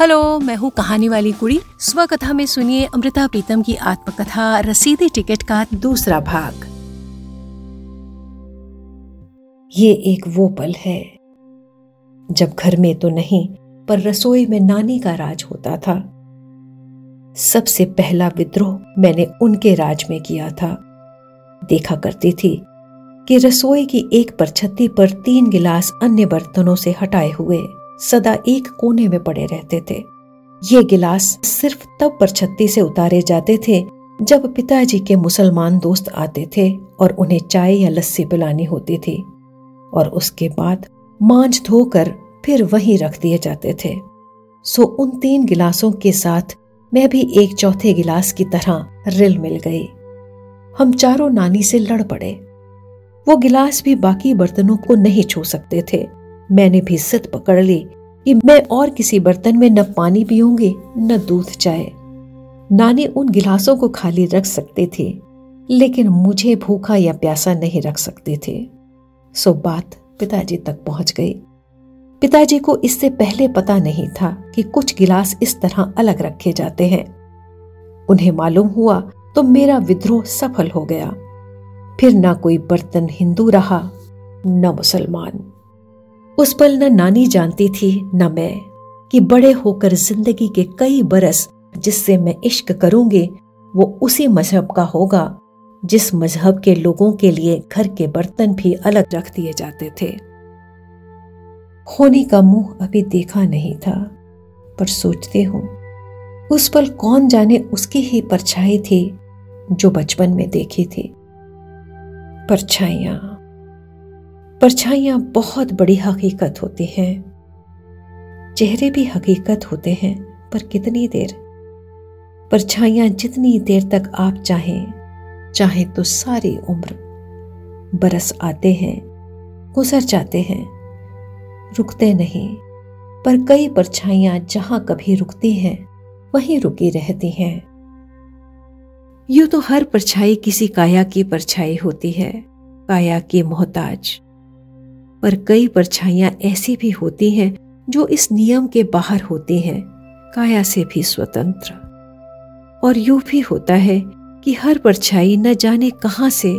Hello, मैं हूँ कहानी वाली कुड़ी। स्व कथा में सुनिए अमृता प्रीतम की आत्मकथा, रसीदी टिकट का दूसरा भाग। ये एक वो पल है, जब घर में तो नहीं, पर रसोई में नानी का राज होता था। सबसे पहला विद्रोह मैंने उनके राज में किया था। देखा करती थी कि रसोई की एक परछत्ती पर तीन गिलास अन्य बर्तनों से हटाए हुए सदा एक कोने में पड़े रहते थे। ये गिलास सिर्फ़ तब परछत्ती से उतारे जाते थे, जब पिताजी के मुसलमान दोस्त आते थे और उन्हें चाय या लस्सी पिलानी होती थी। और उसके बाद मांझ धोकर फिर वहीं रख दिए जाते थे। सो उन तीन गिलासों के साथ मैं भी एक चौथे गिलास की तरह रिल मिल गई। हम चारों नानी से लड़ पड़े। वो गिलास भी बाकी बर्तनों को नहीं छू सकते थे। मैंने भी सिद पकड़ ली कि मैं और किसी बर्तन में न पानी पीऊँगी, न दूध चाय नानी उन गिलासों को खाली रख सकते थे, लेकिन मुझे भूखा या प्यासा नहीं रख सकते थे। सो बात पिताजी तक पहुँच गई। पिताजी को इससे पहले पता नहीं था कि कुछ गिलास इस तरह अलग रखे जाते हैं। उन्हें मालूम हुआ तो मेरा विद्रोह सफल हो गया। फिर ना कोई बर्तन हिंदू रहा, न मुसलमान। उस पल न नानी जानती थी, न मैं, कि बड़े होकर ज़िंदगी के कई बरस जिससे मैं इश्क करूँगी, वो उसी मज़हब का होगा, जिस मज़हब के लोगों के लिए घर के बर्तन भी अलग रख दिए जाते थे। होनी का मुँह अभी देखा नहीं था, पर सोचते हूँ, उस पल कौन जाने उसकी ही परछाई थी, जो बचपन में देखी थी। परछाइयाँ। परछाइयाँ बहुत बड़ी हकीकत होती हैं। चेहरे भी हकीकत होते हैं, पर कितनी देर? परछाइयाँ जितनी देर तक आप चाहें, चाहे तो सारी उम्र बरस आते हैं, गुजर जाते हैं, रुकते नहीं। पर कई परछाइयाँ जहाँ कभी रुकती हैं, वहीं रुकी रहती हैं। यूँ तो हर परछाई किसी काया की परछाई होती है, काया की मोहताज। पर कई परछाइयाँ ऐसी भी होती हैं जो इस नियम के बाहर होती हैं, काया से भी स्वतंत्र। और यूँ भी होता है कि हर परछाई न जाने कहाँ से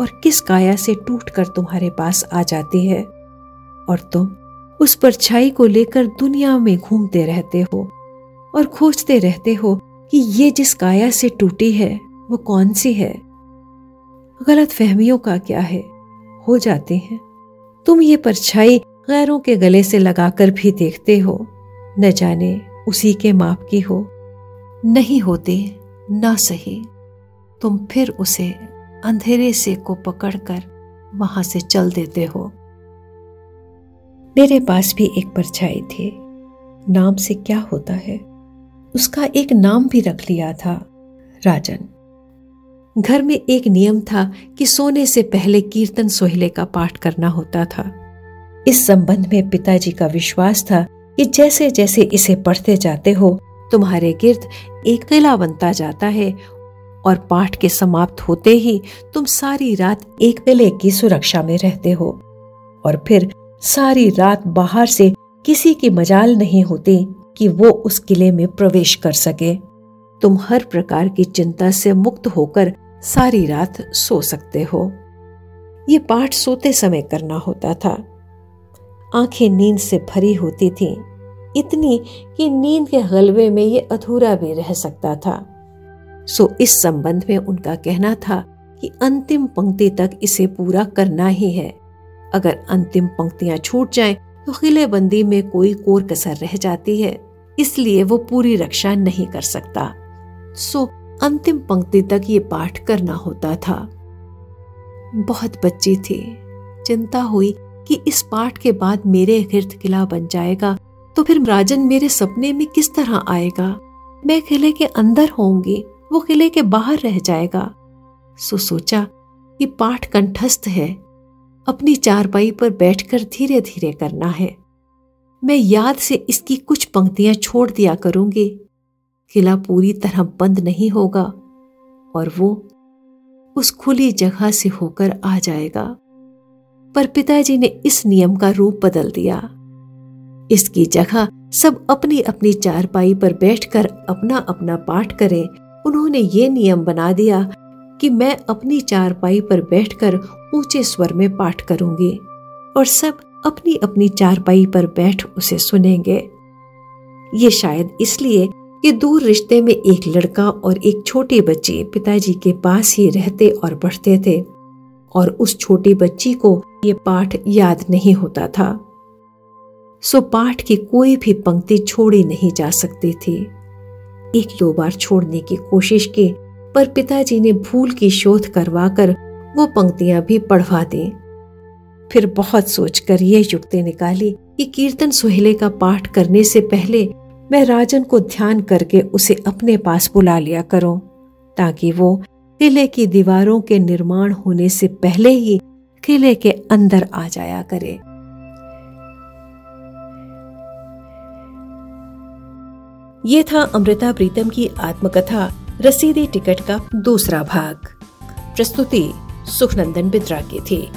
और किस काया से टूटकर तुम्हारे पास आ जाती है। और तुम उस परछाई को लेकर दुनिया में घूमते रहते हो और खोजते रहते हो कि ये जिस काया से टूटी है, वो कौन सी है? गलत फहमियों का क्या है? हो जाते हैं। तुम ये परछाई गैरों के गले से लगाकर भी देखते हो। न जाने उसी के माप की हो। नहीं होते ना सही। तुम फिर उसे अंधेरे से को पकड़कर वहाँ से चल देते हो। मेरे पास भी एक परछाई थी। नाम से क्या होता है? उसका एक नाम भी रख लिया था। राजन घर में एक नियम था कि सोने से पहले कीर्तन सोहले का पाठ करना होता था। इस संबंध में पिताजी का विश्वास था कि जैसे जैसे इसे पढ़ते जाते हो, तुम्हारे गिर्द एक किला बनता जाता है और पाठ के समाप्त होते ही तुम सारी रात एक किले की सुरक्षा में रहते हो। और फिर सारी रात बाहर से किसी की मजाल नहीं होती कि वो उस किले में प्रवेश कर सके। तुम हर प्रकार की चिंता से मुक्त होकर सारी रात सो सकते हो। ये पाठ सोते समय करना होता था। आँखें नींद से भरी होती थीं, इतनी कि नींद के गलबे में ये अधूरा भी रह सकता था। सो इस संबंध में उनका कहना था कि अंतिम पंक्ति तक इसे पूरा करना ही है। अगर अंतिम पंक्तियाँ छूट जाएँ तो किलेबंदी में कोई कोर कसर रह जाती है इसलिए वो पूरी रक्षा नहीं कर सकता। सो अंतिम पंक्ति तक ये पाठ करना होता था। बहुत बच्ची थी। चिंता हुई कि इस पाठ के बाद मेरे गिर्द किला बन जाएगा तो फिर राजन मेरे सपने में किस तरह आएगा? मैं किले के अंदर होंगी वो किले के बाहर रह जाएगा। सो सोचा कि पाठ कंठस्थ है। अपनी चारपाई पर बैठकर धीरे धीरे करना है। मैं याद से इसकी कुछ पंक्तियाँ छोड़ दिया करूँगी। किला पूरी तरह बंद नहीं होगा और वो उस खुली जगह से होकर आ जाएगा। पर पिताजी ने इस नियम का रूप बदल दिया। इसकी जगह सब अपनी अपनी चारपाई पर बैठकर अपना अपना पाठ करें। उन्होंने ये नियम बना दिया कि मैं अपनी चारपाई पर बैठकर ऊँचे स्वर में पाठ करूँगी और सब अपनी अपनी चारपाई पर बैठ उसे सुनेंगे। ये शायद इसलिए कि दूर रिश्ते में एक लड़का और एक छोटे बच्चे पिताजी के पास ही रहते और पढ़ते थे, और उस छोटी बच्ची को ये पाठ याद नहीं होता था। सो पाठ की कोई भी पंक्ति छोड़ी नहीं जा सकती थी। एक दो बार छोड़ने की कोशिश की, पर पिताजी ने भूल की शोध करवाकर वो पंक्तियाँ भी पढ़वा दी। फिर बहुत सोचकर ये युक्ति निकाली कि कीर्तन सुहेले का पाठ करने से पहले मैं राजन को ध्यान करके उसे अपने पास बुला लिया करूँ, ताकि वो किले की दीवारों के निर्माण होने से पहले ही किले के अंदर आ जाया करे। ये था अमृता प्रीतम की आत्मकथा, रसीदी टिकट का दूसरा भाग। प्रस्तुति सुखनंदन बिद्रा की थी।